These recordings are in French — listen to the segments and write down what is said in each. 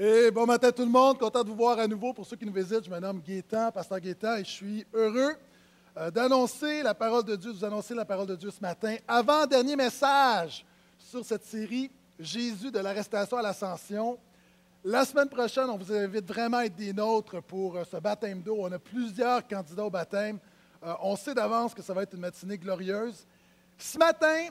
Et bon matin tout le monde, content de vous voir à nouveau. Pour ceux qui nous visitent, je me nomme Gaétan, pasteur Gaétan, et je suis heureux euh, d'annoncer la parole de Dieu, de vous annoncer la parole de Dieu ce matin. Avant-dernier message sur cette série Jésus de l'arrestation à l'ascension. La semaine prochaine, on vous invite vraiment à être des nôtres pour euh, ce baptême d'eau. On a plusieurs candidats au baptême. Euh, on sait d'avance que ça va être une matinée glorieuse. Ce matin,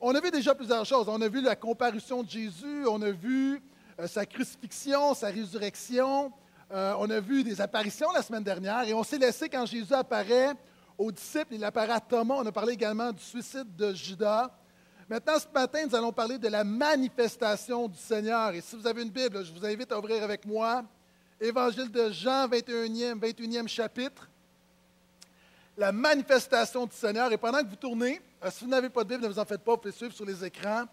on a vu déjà plusieurs choses. On a vu la comparution de Jésus, on a vu sa crucifixion, sa résurrection. Euh, on a vu des apparitions la semaine dernière et on s'est laissé quand Jésus apparaît aux disciples, il apparaît à Thomas. On a parlé également du suicide de Judas. Maintenant, ce matin, nous allons parler de la manifestation du Seigneur. Et si vous avez une Bible, je vous invite à ouvrir avec moi Évangile de Jean, 21e, 21e chapitre. La manifestation du Seigneur. Et pendant que vous tournez, euh, si vous n'avez pas de Bible, ne vous en faites pas, vous pouvez suivre sur les écrans.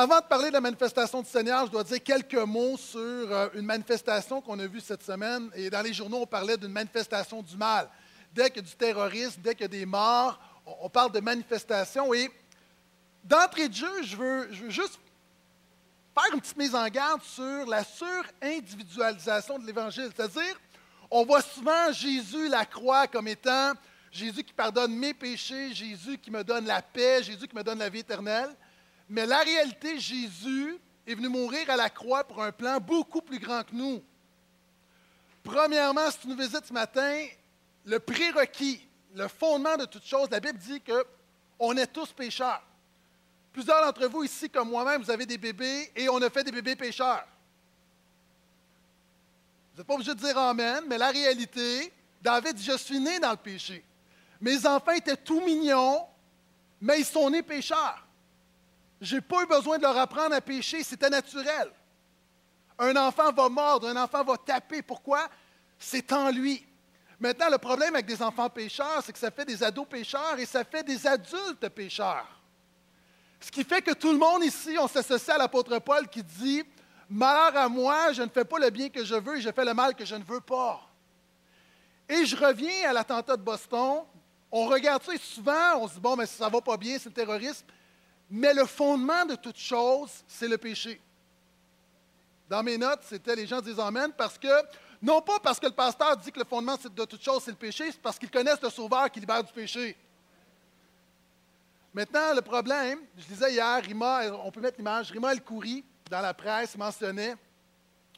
Avant de parler de la manifestation du Seigneur, je dois dire quelques mots sur euh, une manifestation qu'on a vue cette semaine. Et dans les journaux, on parlait d'une manifestation du mal. Dès qu'il y a du terrorisme, dès qu'il y a des morts, on, parle de manifestation. Et d'entrée de jeu, je veux, je veux juste faire une petite mise en garde sur la sur-individualisation de l'Évangile. C'est-à-dire, on voit souvent Jésus, la croix, comme étant Jésus qui pardonne mes péchés, Jésus qui me donne la paix, Jésus qui me donne la vie éternelle. Mais la réalité, Jésus est venu mourir à la croix pour un plan beaucoup plus grand que nous. Premièrement, si tu nous visites ce matin, le prérequis, le fondement de toute chose, la Bible dit qu'on est tous pécheurs. Plusieurs d'entre vous ici, comme moi-même, vous avez des bébés et on a fait des bébés pécheurs. Vous n'êtes pas obligé de dire Amen, mais la réalité, David dit, je suis né dans le péché. Mes enfants étaient tout mignons, mais ils sont nés pécheurs. Je n'ai pas eu besoin de leur apprendre à pécher, c'était naturel. Un enfant va mordre, un enfant va taper. Pourquoi? C'est en lui. Maintenant, le problème avec des enfants pécheurs, c'est que ça fait des ados pécheurs et ça fait des adultes pécheurs. Ce qui fait que tout le monde ici, on s'associe à l'apôtre Paul qui dit Malheur à moi, je ne fais pas le bien que je veux et je fais le mal que je ne veux pas. Et je reviens à l'attentat de Boston. On regarde ça et souvent, on se dit Bon, mais ça ne va pas bien, c'est le terrorisme. Mais le fondement de toute chose, c'est le péché. Dans mes notes, c'était les gens disent Amen parce que, non pas parce que le pasteur dit que le fondement de toute chose, c'est le péché, c'est parce qu'ils connaissent le Sauveur qui libère du péché. Maintenant, le problème, je disais hier, Rima, on peut mettre l'image, Rima El-Kouri, dans la presse, mentionnait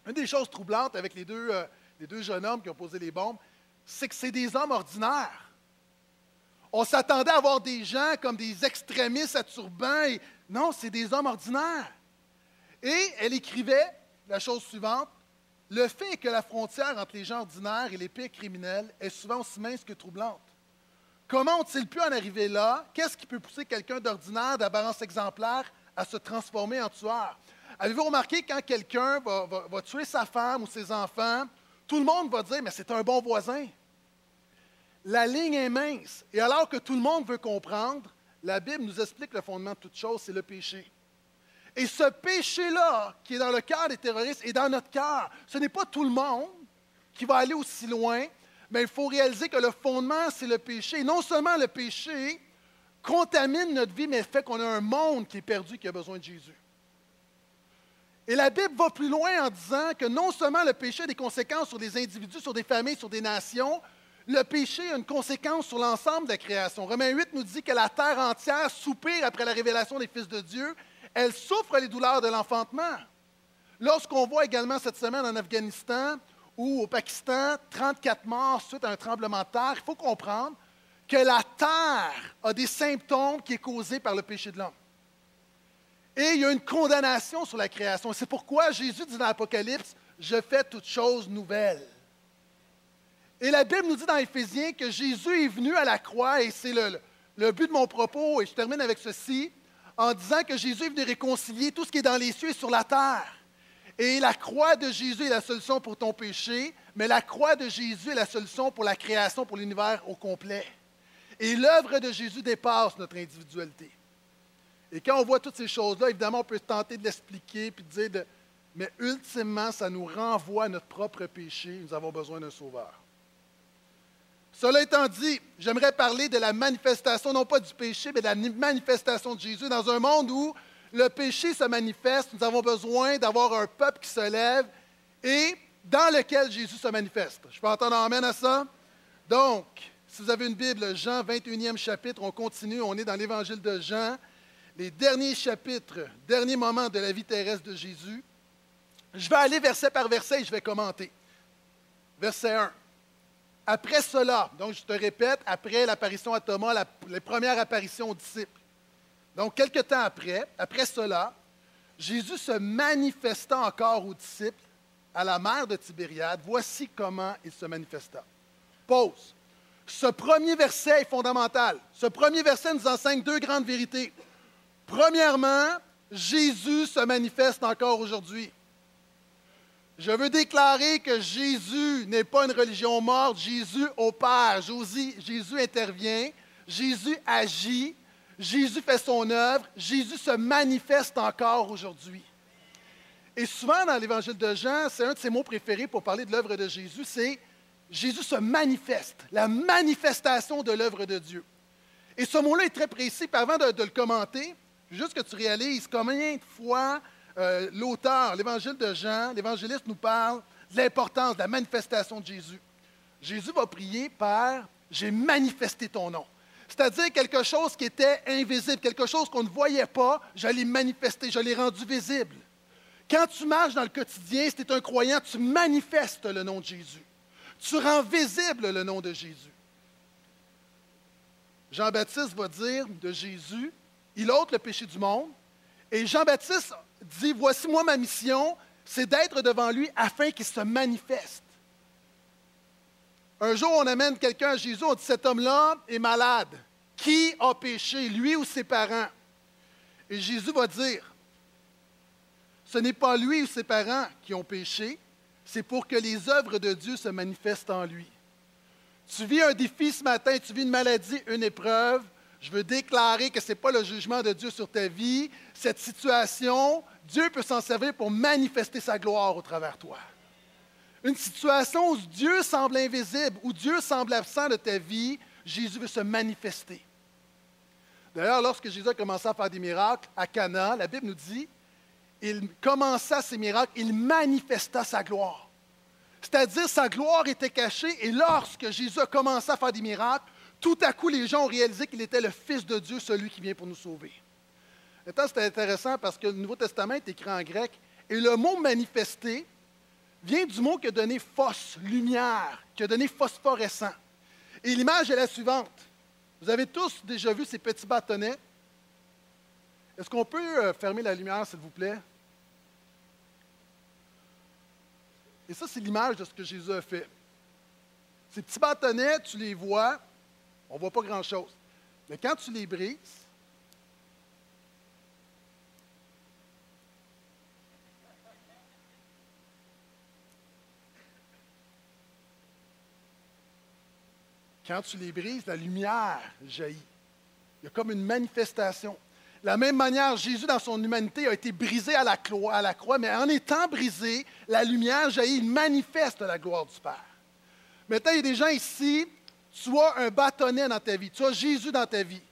une des choses troublantes avec les deux, euh, les deux jeunes hommes qui ont posé les bombes, c'est que c'est des hommes ordinaires. On s'attendait à avoir des gens comme des extrémistes à turban. Et... Non, c'est des hommes ordinaires. Et elle écrivait la chose suivante. Le fait est que la frontière entre les gens ordinaires et les pires criminels est souvent aussi mince que troublante. Comment ont-ils pu en arriver là? Qu'est-ce qui peut pousser quelqu'un d'ordinaire, d'apparence exemplaire, à se transformer en tueur? Avez-vous remarqué quand quelqu'un va, tuer sa femme ou ses enfants, tout le monde va dire, mais c'est un bon voisin la ligne est mince. Et alors que tout le monde veut comprendre, la Bible nous explique le fondement de toute chose, c'est le péché. Et ce péché-là, qui est dans le cœur des terroristes, est dans notre cœur. Ce n'est pas tout le monde qui va aller aussi loin, mais il faut réaliser que le fondement, c'est le péché. Et non seulement le péché contamine notre vie, mais fait qu'on a un monde qui est perdu, qui a besoin de Jésus. Et la Bible va plus loin en disant que non seulement le péché a des conséquences sur des individus, sur des familles, sur des nations, le péché a une conséquence sur l'ensemble de la création. Romains 8 nous dit que la terre entière soupire après la révélation des fils de Dieu. Elle souffre les douleurs de l'enfantement. Lorsqu'on voit également cette semaine en Afghanistan ou au Pakistan 34 morts suite à un tremblement de terre, il faut comprendre que la terre a des symptômes qui sont causés par le péché de l'homme. Et il y a une condamnation sur la création. C'est pourquoi Jésus dit dans l'Apocalypse, je fais toutes choses nouvelles. Et la Bible nous dit dans Éphésiens que Jésus est venu à la croix, et c'est le, but de mon propos, et je termine avec ceci, en disant que Jésus est venu réconcilier tout ce qui est dans les cieux et sur la terre. Et la croix de Jésus est la solution pour ton péché, mais la croix de Jésus est la solution pour la création, pour l'univers au complet. Et l'œuvre de Jésus dépasse notre individualité. Et quand on voit toutes ces choses-là, évidemment, on peut tenter de l'expliquer puis de dire, de, mais ultimement, ça nous renvoie à notre propre péché. Nous avons besoin d'un sauveur. Cela étant dit, j'aimerais parler de la manifestation, non pas du péché, mais de la manifestation de Jésus dans un monde où le péché se manifeste, nous avons besoin d'avoir un peuple qui se lève et dans lequel Jésus se manifeste. Je peux entendre amène à ça? Donc, si vous avez une Bible, Jean 21e chapitre, on continue, on est dans l'évangile de Jean, les derniers chapitres, derniers moments de la vie terrestre de Jésus. Je vais aller verset par verset et je vais commenter. Verset 1. Après cela, donc je te répète, après l'apparition à Thomas, les premières apparitions aux disciples. Donc, quelque temps après, après cela, Jésus se manifesta encore aux disciples à la mer de Tibériade. Voici comment il se manifesta. Pause. Ce premier verset est fondamental. Ce premier verset nous enseigne deux grandes vérités. Premièrement, Jésus se manifeste encore aujourd'hui. Je veux déclarer que Jésus n'est pas une religion morte. Jésus opère. Jésus intervient. Jésus agit. Jésus fait son œuvre. Jésus se manifeste encore aujourd'hui. Et souvent dans l'évangile de Jean, c'est un de ses mots préférés pour parler de l'œuvre de Jésus, c'est Jésus se manifeste, la manifestation de l'œuvre de Dieu. Et ce mot-là est très précis. Puis avant de, le commenter, juste que tu réalises combien de fois euh, l'auteur, l'évangile de Jean, l'évangéliste nous parle de l'importance de la manifestation de Jésus. Jésus va prier par J'ai manifesté ton nom. C'est-à-dire quelque chose qui était invisible, quelque chose qu'on ne voyait pas, je l'ai manifesté, je l'ai rendu visible. Quand tu marches dans le quotidien, si tu es un croyant, tu manifestes le nom de Jésus. Tu rends visible le nom de Jésus. Jean-Baptiste va dire de Jésus, il ôte le péché du monde. Et Jean-Baptiste dit, voici moi ma mission, c'est d'être devant lui afin qu'il se manifeste. Un jour, on amène quelqu'un à Jésus, on dit, cet homme-là est malade. Qui a péché, lui ou ses parents? Et Jésus va dire, ce n'est pas lui ou ses parents qui ont péché, c'est pour que les œuvres de Dieu se manifestent en lui. Tu vis un défi ce matin, tu vis une maladie, une épreuve. Je veux déclarer que ce n'est pas le jugement de Dieu sur ta vie. Cette situation, Dieu peut s'en servir pour manifester sa gloire au travers de toi. Une situation où Dieu semble invisible, où Dieu semble absent de ta vie, Jésus veut se manifester. D'ailleurs, lorsque Jésus a commencé à faire des miracles à Cana, la Bible nous dit il commença ses miracles, il manifesta sa gloire. C'est-à-dire, sa gloire était cachée, et lorsque Jésus a commencé à faire des miracles, tout à coup, les gens ont réalisé qu'il était le Fils de Dieu, celui qui vient pour nous sauver. Maintenant, c'est intéressant parce que le Nouveau Testament est écrit en grec, et le mot manifester vient du mot qui a donné fausse, lumière, qui a donné phosphorescent. Et l'image est la suivante. Vous avez tous déjà vu ces petits bâtonnets. Est-ce qu'on peut euh, fermer la lumière, s'il vous plaît? Et ça, c'est l'image de ce que Jésus a fait. Ces petits bâtonnets, tu les vois, on ne voit pas grand-chose. Mais quand tu les brises, quand tu les brises, la lumière jaillit. Il y a comme une manifestation. De la même manière, Jésus, dans son humanité, a été brisé à la, croix, à la croix, mais en étant brisé, la lumière jaillit, il manifeste la gloire du Père. Maintenant, il y a des gens ici, tu as un bâtonnet dans ta vie, tu as Jésus dans ta vie.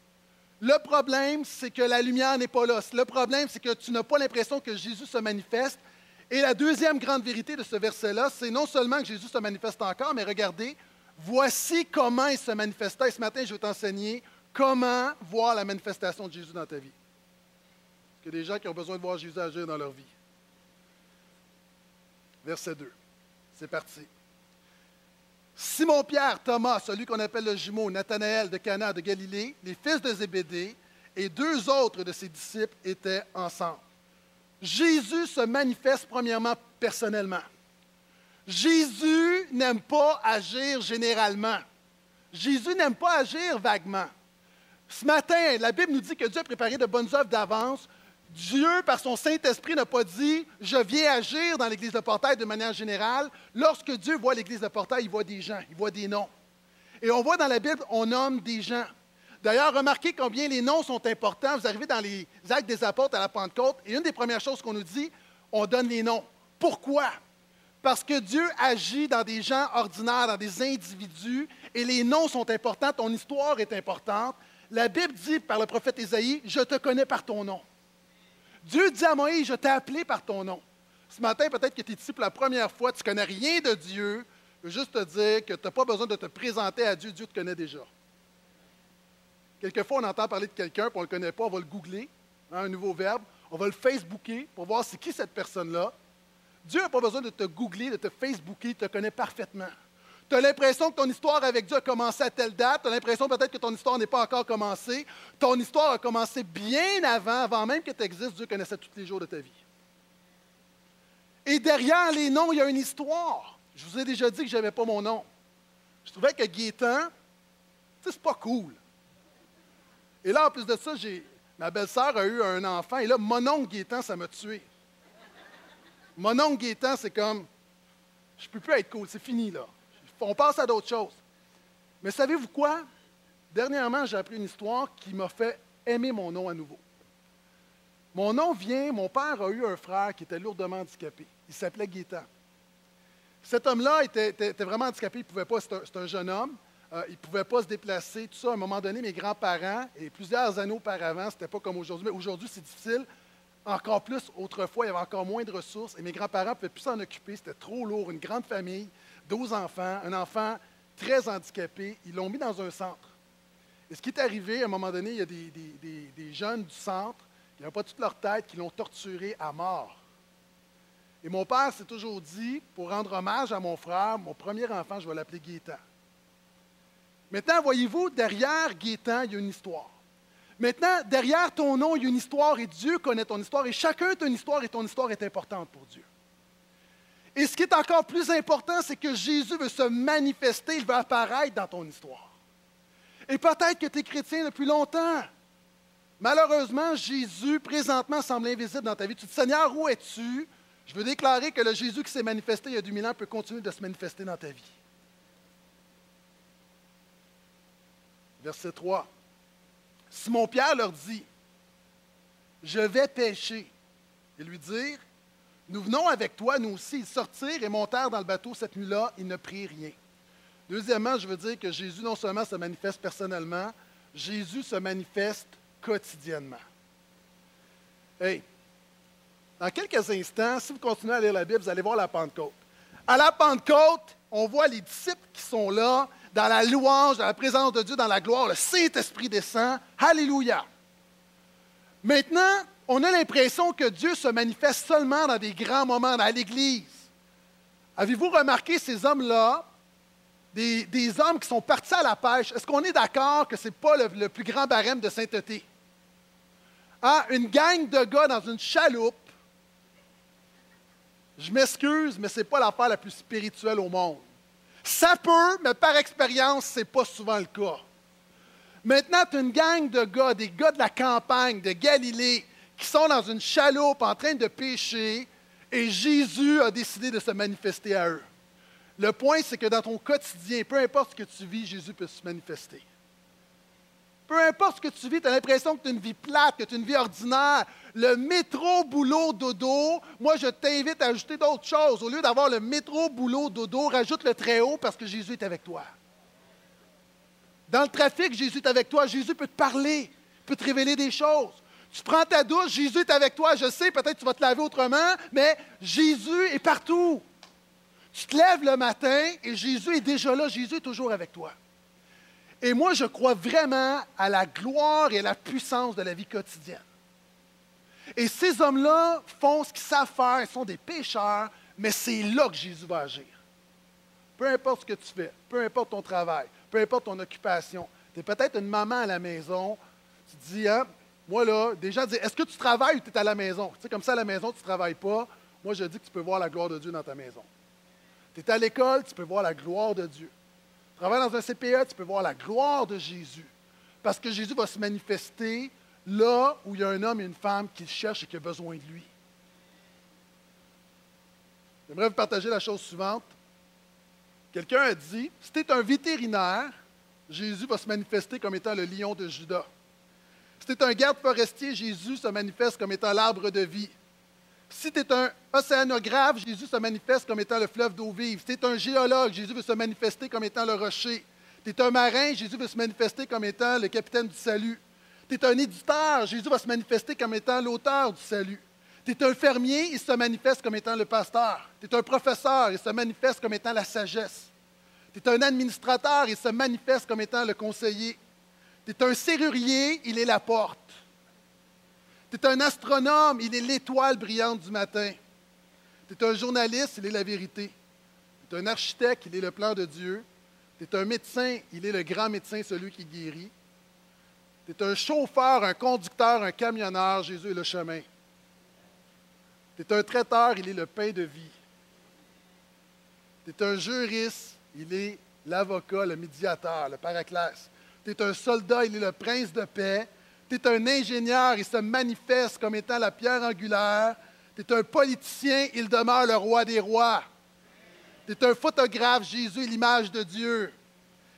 Le problème, c'est que la lumière n'est pas là. Le problème, c'est que tu n'as pas l'impression que Jésus se manifeste. Et la deuxième grande vérité de ce verset-là, c'est non seulement que Jésus se manifeste encore, mais regardez, voici comment il se manifestait. Et ce matin, je vais t'enseigner comment voir la manifestation de Jésus dans ta vie. Il y a des gens qui ont besoin de voir Jésus agir dans leur vie. Verset 2. C'est parti. Simon-Pierre, Thomas, celui qu'on appelle le jumeau, Nathanaël de Cana de Galilée, les fils de Zébédée et deux autres de ses disciples étaient ensemble. Jésus se manifeste premièrement personnellement. Jésus n'aime pas agir généralement. Jésus n'aime pas agir vaguement. Ce matin, la Bible nous dit que Dieu a préparé de bonnes œuvres d'avance Dieu, par son Saint-Esprit, n'a pas dit Je viens agir dans l'Église de Portail de manière générale. Lorsque Dieu voit l'Église de Portail, il voit des gens, il voit des noms. Et on voit dans la Bible, on nomme des gens. D'ailleurs, remarquez combien les noms sont importants. Vous arrivez dans les actes des apôtres à la Pentecôte, et une des premières choses qu'on nous dit, on donne les noms. Pourquoi? Parce que Dieu agit dans des gens ordinaires, dans des individus, et les noms sont importants, ton histoire est importante. La Bible dit par le prophète Isaïe, je te connais par ton nom. Dieu dit à Moïse, je t'ai appelé par ton nom. Ce matin, peut-être que tu es ici pour la première fois, tu ne connais rien de Dieu. Je veux juste te dire que tu n'as pas besoin de te présenter à Dieu, Dieu te connaît déjà. Quelquefois, on entend parler de quelqu'un, puis on ne le connaît pas, on va le googler, hein, un nouveau verbe, on va le Facebooker pour voir c'est qui cette personne-là. Dieu n'a pas besoin de te googler, de te Facebooker, il te connaît parfaitement. Tu as l'impression que ton histoire avec Dieu a commencé à telle date, tu as l'impression peut-être que ton histoire n'est pas encore commencée. Ton histoire a commencé bien avant, avant même que tu existes, Dieu connaissait tous les jours de ta vie. Et derrière les noms, il y a une histoire. Je vous ai déjà dit que je n'avais pas mon nom. Je trouvais que Gaétan, c'est pas cool. Et là, en plus de ça, ma belle-sœur a eu un enfant, et là, mon oncle Gaétan, ça m'a tué. Mon oncle Gaétan, c'est comme, je ne peux plus être cool, c'est fini là. On passe à d'autres choses. Mais savez-vous quoi? Dernièrement, j'ai appris une histoire qui m'a fait aimer mon nom à nouveau. Mon nom vient, mon père a eu un frère qui était lourdement handicapé. Il s'appelait Gaétan. Cet homme-là était, vraiment handicapé, il pouvait pas, c'est un, jeune homme, euh, il ne pouvait pas se déplacer, tout ça. À un moment donné, mes grands-parents, et plusieurs années auparavant, ce n'était pas comme aujourd'hui, mais aujourd'hui, c'est difficile. Encore plus, autrefois, il y avait encore moins de ressources, et mes grands-parents ne pouvaient plus s'en occuper, c'était trop lourd, une grande famille. 12 enfants, un enfant très handicapé. Ils l'ont mis dans un centre. Et ce qui est arrivé, à un moment donné, il y a des, jeunes du centre qui n'avaient pas toute leur tête, qui l'ont torturé à mort. Et mon père s'est toujours dit, pour rendre hommage à mon frère, mon premier enfant, je vais l'appeler Gaétan. Maintenant, voyez-vous, derrière Gaétan, il y a une histoire. Maintenant, derrière ton nom, il y a une histoire et Dieu connaît ton histoire et chacun a une histoire et ton histoire est importante pour Dieu. Et ce qui est encore plus important, c'est que Jésus veut se manifester, il veut apparaître dans ton histoire. Et peut-être que tu es chrétien depuis longtemps. Malheureusement, Jésus, présentement, semble invisible dans ta vie. Tu te dis, Seigneur, où es-tu? Je veux déclarer que le Jésus qui s'est manifesté il y a 2000 ans peut continuer de se manifester dans ta vie. Verset 3. Simon-Pierre leur dit, je vais pêcher. Et lui dire, nous venons avec toi, nous aussi. Ils sortirent et montèrent dans le bateau cette nuit-là. Ils ne prirent rien. Deuxièmement, je veux dire que Jésus non seulement se manifeste personnellement, Jésus se manifeste quotidiennement. Hey, dans quelques instants, si vous continuez à lire la Bible, vous allez voir la Pentecôte. À la Pentecôte, on voit les disciples qui sont là, dans la louange, dans la présence de Dieu, dans la gloire. Le Saint-Esprit descend. Alléluia. Maintenant, on a l'impression que Dieu se manifeste seulement dans des grands moments dans l'Église. Avez-vous remarqué ces hommes-là, des, hommes qui sont partis à la pêche? Est-ce qu'on est, d'accord que ce n'est pas le, plus grand barème de sainteté? Ah, une gang de gars dans une chaloupe, je m'excuse, mais ce n'est pas l'affaire la plus spirituelle au monde. Ça peut, mais par expérience, ce n'est pas souvent le cas. Maintenant, tu as une gang de gars, des gars de la campagne, de Galilée, qui sont dans une chaloupe en train de pêcher et Jésus a décidé de se manifester à eux. Le point, c'est que dans ton quotidien, peu importe ce que tu vis, Jésus peut se manifester. Peu importe ce que tu vis, tu as l'impression que tu as une vie plate, que tu as une vie ordinaire. Le métro, boulot, dodo, moi je t'invite à ajouter d'autres choses. Au lieu d'avoir le métro, boulot, dodo, rajoute le très haut parce que Jésus est avec toi. Dans le trafic, Jésus est avec toi. Jésus peut te parler, peut te révéler des choses. Tu prends ta douche, Jésus est avec toi. Je sais, peut-être tu vas te laver autrement, mais Jésus est partout. Tu te lèves le matin et Jésus est déjà là. Jésus est toujours avec toi. Et moi, je crois vraiment à la gloire et à la puissance de la vie quotidienne. Et ces hommes-là font ce qu'ils savent faire. Ils sont des pécheurs, mais c'est là que Jésus va agir. Peu importe ce que tu fais, peu importe ton travail, peu importe ton occupation. Tu es peut-être une maman à la maison. Tu te dis, hein, moi, là, des Est-ce que tu travailles ou tu es à la maison? Tu sais, comme ça, à la maison, tu ne travailles pas. Moi, je dis que tu peux voir la gloire de Dieu dans ta maison. Tu es à l'école, tu peux voir la gloire de Dieu. Travailles dans un CPE, tu peux voir la gloire de Jésus. Parce que Jésus va se manifester là où il y a un homme et une femme qui le cherchent et qui ont besoin de lui. J'aimerais vous partager la chose suivante. Quelqu'un a dit, si tu es un vétérinaire, Jésus va se manifester comme étant le lion de Judas. Si tu es un garde forestier, Jésus se manifeste comme étant l'arbre de vie. Si tu es un océanographe, Jésus se manifeste comme étant le fleuve d'eau vive. Si tu es un géologue, Jésus veut se manifester comme étant le rocher. Tu es un marin, Jésus veut se manifester comme étant le capitaine du salut. Tu es un éditeur, Jésus va se manifester comme étant l'auteur du salut. Tu es un fermier, il se manifeste comme étant le pasteur. Tu es un professeur, il se manifeste comme étant la sagesse. Tu es un administrateur, il se manifeste comme étant le conseiller. Tu es un serrurier, il est la porte. Tu es un astronome, il est l'étoile brillante du matin. Tu es un journaliste, il est la vérité. Tu es un architecte, il est le plan de Dieu. Tu es un médecin, il est le grand médecin, celui qui guérit. Tu es un chauffeur, un conducteur, un camionneur, Jésus est le chemin. Tu es un traiteur, il est le pain de vie. Tu es un juriste, il est l'avocat, le médiateur, le paraclès. Tu es un soldat, il est le prince de paix. Tu es un ingénieur, il se manifeste comme étant la pierre angulaire. Tu es un politicien, il demeure le roi des rois. Tu es un photographe, Jésus est l'image de Dieu.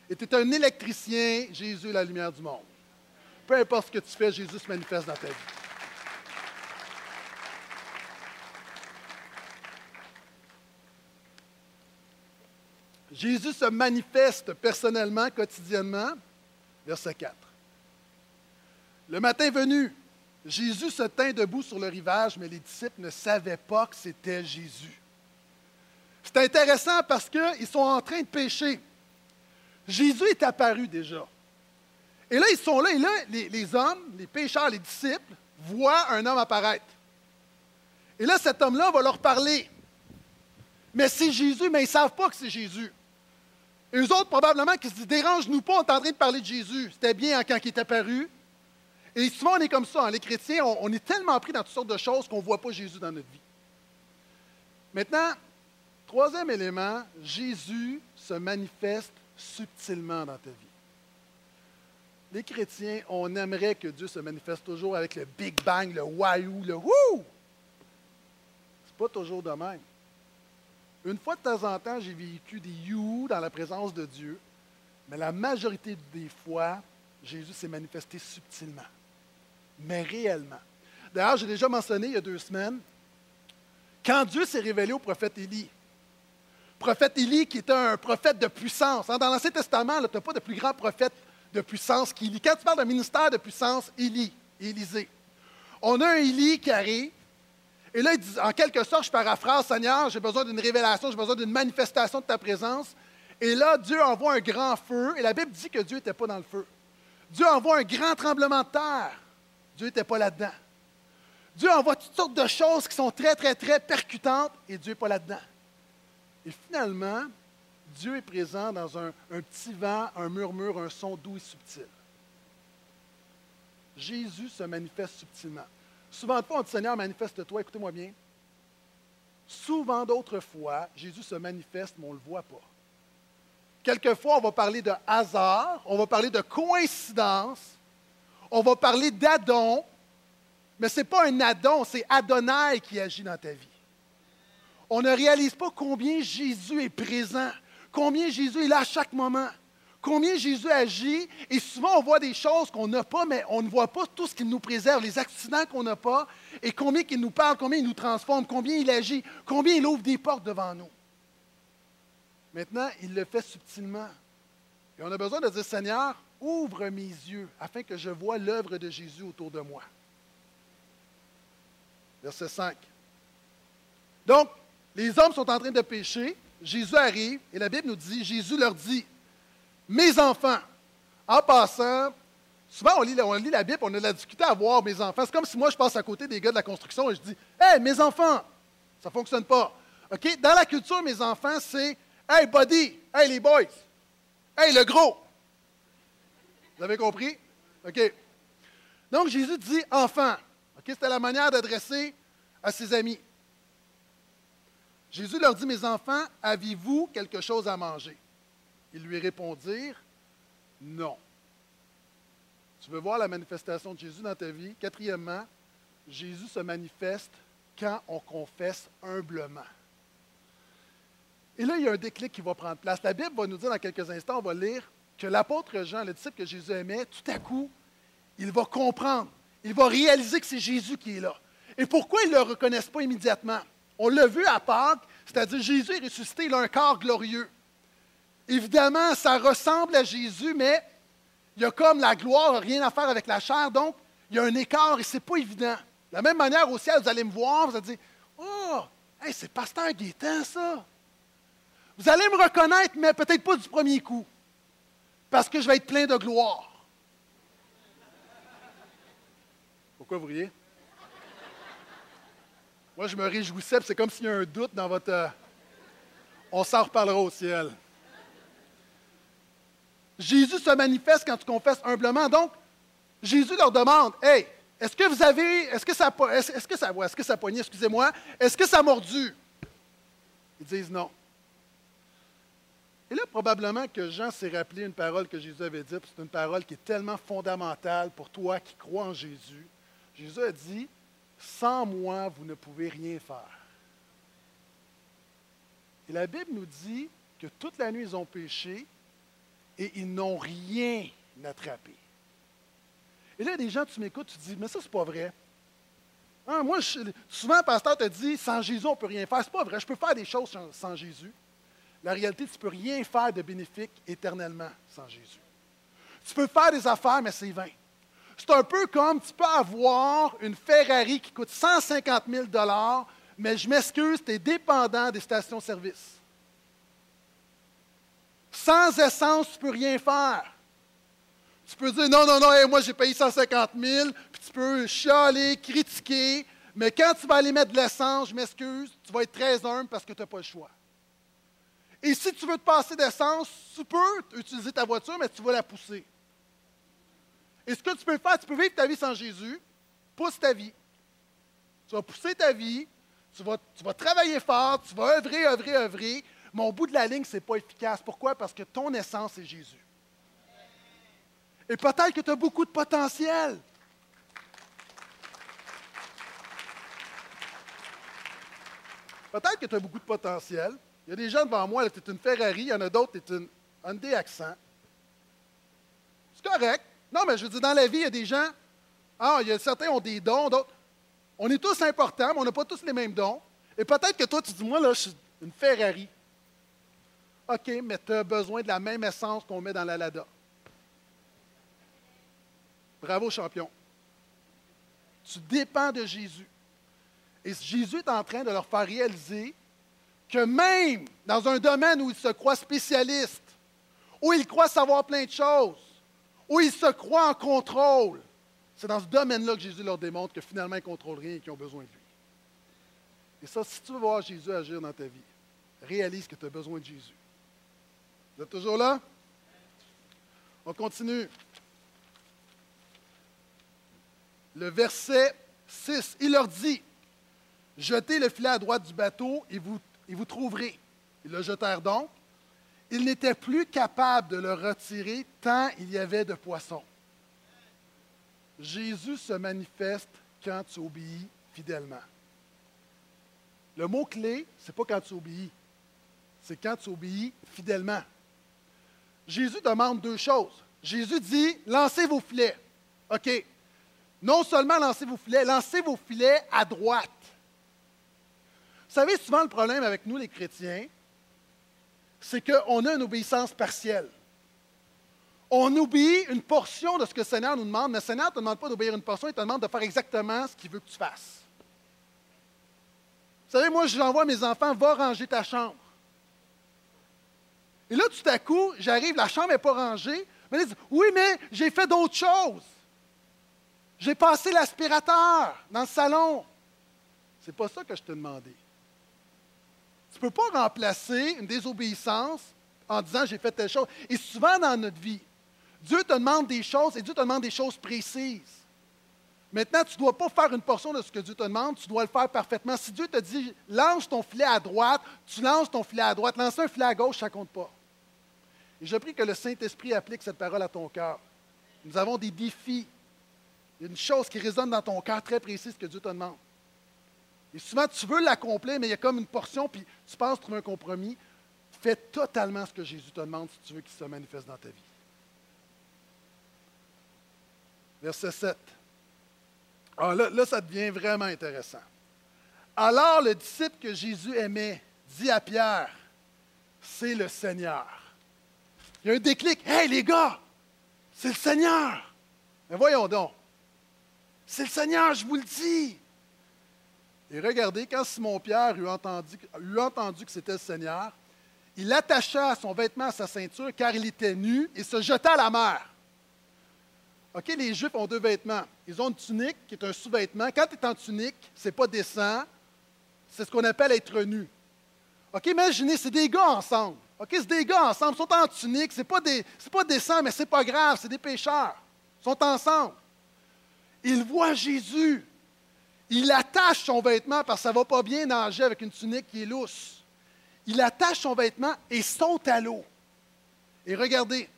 Et tu es un électricien, Jésus est la lumière du monde. Peu importe ce que tu fais, Jésus se manifeste dans ta vie. Jésus se manifeste personnellement, quotidiennement. Verset 4. Le matin venu, Jésus se tint debout sur le rivage, mais les disciples ne savaient pas que c'était Jésus. C'est intéressant parce qu'ils sont en train de pêcher. Jésus est apparu déjà. Et là, ils sont là, et là, les, hommes, les pêcheurs, les disciples, voient un homme apparaître. Et là, cet homme-là va leur parler. Mais c'est Jésus, mais ils ne savent pas que c'est Jésus. Et eux autres, probablement, qui se disent Dérange-nous pas, on de parler de Jésus. C'était bien quand il est apparu. Et souvent, on est comme ça. Hein. Les chrétiens, on, est tellement pris dans toutes sortes de choses qu'on ne voit pas Jésus dans notre vie. Maintenant, troisième élément, Jésus se manifeste subtilement dans ta vie. Les chrétiens, on aimerait que Dieu se manifeste toujours avec le Big Bang, le wahoo, le wouh! C'est pas toujours de même. Une fois de temps en temps, j'ai vécu des you dans la présence de Dieu, mais la majorité des fois, Jésus s'est manifesté subtilement, mais réellement. D'ailleurs, j'ai déjà mentionné il y a deux semaines, quand Dieu s'est révélé au prophète Élie, prophète Élie qui était un prophète de puissance. Hein, dans l'Ancien Testament, tu n'as pas de plus grand prophète de puissance qu'Élie. Quand tu parles d'un ministère de puissance, Élie, Élisée. On a un Élie qui arrive, et là, il dit, en quelque sorte, je paraphrase, Seigneur, j'ai besoin d'une révélation, j'ai besoin d'une manifestation de ta présence. Et là, Dieu envoie un grand feu, et la Bible dit que Dieu n'était pas dans le feu. Dieu envoie un grand tremblement de terre. Dieu n'était pas là-dedans. Dieu envoie toutes sortes de choses qui sont très, très, très percutantes, et Dieu n'est pas là-dedans. Et finalement, Dieu est présent dans un, petit vent, un murmure, un son doux et subtil. Jésus se manifeste subtilement. Souvent de fois, on dit Seigneur, manifeste-toi, écoutez-moi bien. Souvent d'autres fois, Jésus se manifeste, mais on ne le voit pas. Quelquefois, on va parler de hasard, on va parler de coïncidence, on va parler d'Adon, mais ce n'est pas un Adon, c'est Adonai qui agit dans ta vie. On ne réalise pas combien Jésus est présent, combien Jésus est là à chaque moment combien Jésus agit, et souvent on voit des choses qu'on n'a pas, mais on ne voit pas tout ce qu'il nous préserve, les accidents qu'on n'a pas, et combien il nous parle, combien il nous transforme, combien il agit, combien il ouvre des portes devant nous. Maintenant, il le fait subtilement. Et on a besoin de dire, Seigneur, ouvre mes yeux afin que je vois l'œuvre de Jésus autour de moi. Verset 5. Donc, les hommes sont en train de pécher, Jésus arrive, et la Bible nous dit, Jésus leur dit, mes enfants. En passant, souvent on lit, la Bible, on a la difficulté à voir mes enfants. C'est comme si moi je passe à côté des gars de la construction et je dis Hey, mes enfants Ça ne fonctionne pas. Dans la culture, mes enfants, c'est Hey, buddy Hey, les boys Hey, le gros Vous avez compris? OK. Donc Jésus dit enfants. OK? C'était la manière d'adresser à ses amis. Jésus leur dit Mes enfants, avez-vous quelque chose à manger? Ils lui répondirent non. Tu veux voir la manifestation de Jésus dans ta vie? Quatrièmement, Jésus se manifeste quand on confesse humblement. Et là, il y a un déclic qui va prendre place. La Bible va nous dire dans quelques instants, on va lire que l'apôtre Jean, le disciple que Jésus aimait, tout à coup, il va comprendre, il va réaliser que c'est Jésus qui est là. Et pourquoi ils ne le reconnaissent pas immédiatement? On l'a vu à Pâques, c'est-à-dire Jésus est ressuscité, il a un corps glorieux. Évidemment, ça ressemble à Jésus, mais il y a comme la gloire, rien à faire avec la chair, donc il y a un écart et ce n'est pas évident. De la même manière, au ciel, vous allez me voir, vous allez dire Oh, c'est Pasteur Gaétan, ça. Vous allez me reconnaître, mais peut-être pas du premier coup, parce que je vais être plein de gloire. Pourquoi vous riez? Moi, je me réjouissais, c'est comme s'il y a un doute dans votre. Euh, on s'en reparlera au ciel. Jésus se manifeste quand tu confesses humblement. Donc, Jésus leur demande Hey, est-ce que vous avez. Est-ce que ça est-ce que ça est-ce que ça poignait, excusez-moi, est-ce que ça a mordu? Ils disent non. Et là, probablement que Jean s'est rappelé une parole que Jésus avait dite, c'est une parole qui est tellement fondamentale pour toi qui crois en Jésus. Jésus a dit Sans moi, vous ne pouvez rien faire. Et la Bible nous dit que toute la nuit, ils ont péché et ils n'ont rien attrapé. Et là, des gens, tu m'écoutes, tu te dis, mais ça, c'est pas vrai. Hein, moi, souvent, le pasteur te dit, sans Jésus, on ne peut rien faire. C'est pas vrai. Je peux faire des choses sans, Jésus. La réalité, tu ne peux rien faire de bénéfique éternellement sans Jésus. Tu peux faire des affaires, mais c'est vain. C'est un peu comme tu peux avoir une Ferrari qui coûte 150 000 mais je m'excuse, tu es dépendant des stations-service. Sans essence, tu ne peux rien faire. Tu peux dire non, non, non, moi j'ai payé 150 000, puis tu peux chialer, critiquer, mais quand tu vas aller mettre de l'essence, je m'excuse, tu vas être très humble parce que tu n'as pas le choix. Et si tu veux te passer d'essence, tu peux utiliser ta voiture, mais tu vas la pousser. Et ce que tu peux faire, tu peux vivre ta vie sans Jésus, pousse ta vie. Tu vas pousser ta vie, tu vas, travailler fort, tu vas œuvrer, œuvrer, œuvrer, mais au bout de la ligne, ce n'est pas efficace. Pourquoi? Parce que ton essence, c'est Jésus. Et peut-être que tu as beaucoup de potentiel. Peut-être que tu as beaucoup de potentiel. Il y a des gens devant moi, tu es une Ferrari, il y en a d'autres, tu es une Hyundai Accent. C'est correct. Non, mais je veux dire, dans la vie, il y a des gens, ah, il y a certains ont des dons, d'autres. On est tous importants, mais on n'a pas tous les mêmes dons. Et peut-être que toi, tu dis, moi, là, je suis une Ferrari. OK, mais tu as besoin de la même essence qu'on met dans la Lada. Bravo, champion. Tu dépends de Jésus. Et Jésus est en train de leur faire réaliser que même dans un domaine où ils se croient spécialistes, où ils croient savoir plein de choses, où ils se croient en contrôle, c'est dans ce domaine-là que Jésus leur démontre que finalement ils ne contrôlent rien et qu'ils ont besoin de lui. Et ça, si tu veux voir Jésus agir dans ta vie, réalise que tu as besoin de Jésus. Vous êtes toujours là? On continue. le verset 6. Il leur dit, jetez le filet à droite du bateau et vous, et vous trouverez. Ils le jetèrent donc. Ils n'étaient plus capables de le retirer tant il y avait de poissons. Jésus se manifeste quand tu obéis fidèlement. Le mot-clé, ce n'est pas quand tu obéis, c'est quand tu obéis fidèlement. Jésus demande deux choses. Jésus dit, lancez vos filets. OK, non seulement lancez vos filets, lancez vos filets à droite. Vous savez, souvent le problème avec nous, les chrétiens, c'est qu'on a une obéissance partielle. On oublie une portion de ce que le Seigneur nous demande, mais le Seigneur ne te demande pas d'obéir une portion, il te demande de faire exactement ce qu'il veut que tu fasses. Vous savez, moi, j'envoie mes enfants, va ranger ta chambre. Et là, tout à coup, j'arrive, la chambre n'est pas rangée. Mais ils disent, oui, mais j'ai fait d'autres choses. J'ai passé l'aspirateur dans le salon. C'est pas ça que je t'ai demandé. Tu ne peux pas remplacer une désobéissance en disant j'ai fait telle chose. Et souvent dans notre vie, Dieu te demande des choses et Dieu te demande des choses précises. Maintenant, tu ne dois pas faire une portion de ce que Dieu te demande, tu dois le faire parfaitement. Si Dieu te dit lance ton filet à droite, tu lances ton filet à droite. Lancer un filet à gauche, ça ne compte pas. Et je prie que le Saint-Esprit applique cette parole à ton cœur. Nous avons des défis il y a une chose qui résonne dans ton cœur très précise que Dieu te demande. Et souvent, tu veux l'accomplir, mais il y a comme une portion, puis tu penses trouver un compromis. Fais totalement ce que Jésus te demande si tu veux qu'il se manifeste dans ta vie. Verset 7. Alors ah, là, là, ça devient vraiment intéressant. Alors le disciple que Jésus aimait dit à Pierre, c'est le Seigneur. Il y a un déclic. Hey les gars, C'est le Seigneur. Mais voyons donc. C'est le Seigneur, je vous le dis. Et regardez, quand Simon-Pierre eut entendu, que c'était le Seigneur, il attacha son vêtement à sa ceinture car il était nu et se jeta à la mer. OK, les Juifs ont deux vêtements. Ils ont une tunique qui est un sous-vêtement. Quand tu es en tunique, ce n'est pas décent. C'est ce qu'on appelle être nu. OK, imaginez, c'est des gars ensemble. OK, c'est des gars ensemble, ils sont en tunique, c'est pas, pas décent, mais c'est pas grave, c'est des pécheurs. Ils sont ensemble. Ils voient Jésus. Il attache son vêtement parce que ça ne va pas bien nager avec une tunique qui est lousse. Il attache son vêtement et saute à l'eau. Et regardez,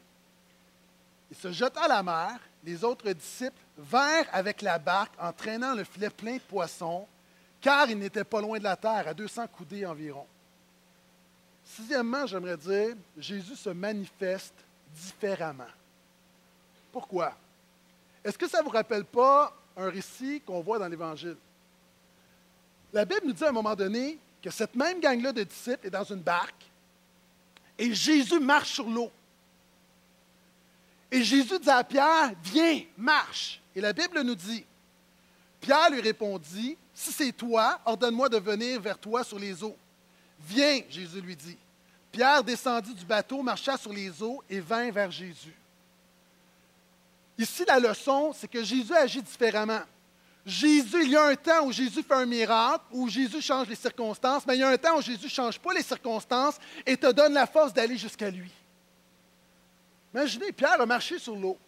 il se jette à la mer. Les autres disciples vinrent avec la barque en traînant le filet plein de poissons, car ils n'étaient pas loin de la terre, à 200 coudées environ. Sixièmement, j'aimerais dire, Jésus se manifeste différemment. Pourquoi? Est-ce que ça ne vous rappelle pas un récit qu'on voit dans l'Évangile? La Bible nous dit à un moment donné que cette même gang-là de disciples est dans une barque et Jésus marche sur l'eau. Et Jésus dit à Pierre, viens, marche. Et la Bible nous dit, Pierre lui répondit, si c'est toi, ordonne-moi de venir vers toi sur les eaux. Viens, Jésus lui dit. Pierre descendit du bateau, marcha sur les eaux et vint vers Jésus. Ici, la leçon, c'est que Jésus agit différemment. Jésus, il y a un temps où Jésus fait un miracle, où Jésus change les circonstances, mais il y a un temps où Jésus ne change pas les circonstances et te donne la force d'aller jusqu'à lui. Imaginez, Pierre a marché sur l'eau.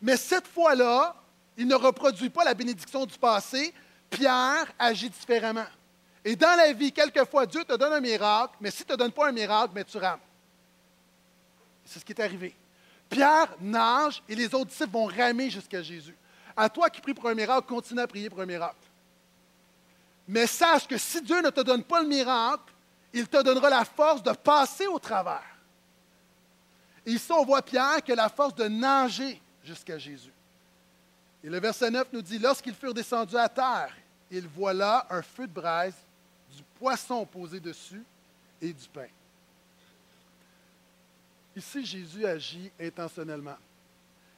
Mais cette fois-là, il ne reproduit pas la bénédiction du passé. Pierre agit différemment. Et dans la vie, quelquefois, Dieu te donne un miracle, mais s'il ne te donne pas un miracle, mais tu rames. C'est ce qui est arrivé. Pierre nage et les autres disciples vont ramer jusqu'à Jésus. À toi qui pries pour un miracle, continue à prier pour un miracle. Mais sache que si Dieu ne te donne pas le miracle, il te donnera la force de passer au travers. Et ici, on voit Pierre qui a la force de nager jusqu'à Jésus. Et le verset 9 nous dit, lorsqu'ils furent descendus à terre, il voilà un feu de braise du poisson posé dessus et du pain. Ici, Jésus agit intentionnellement.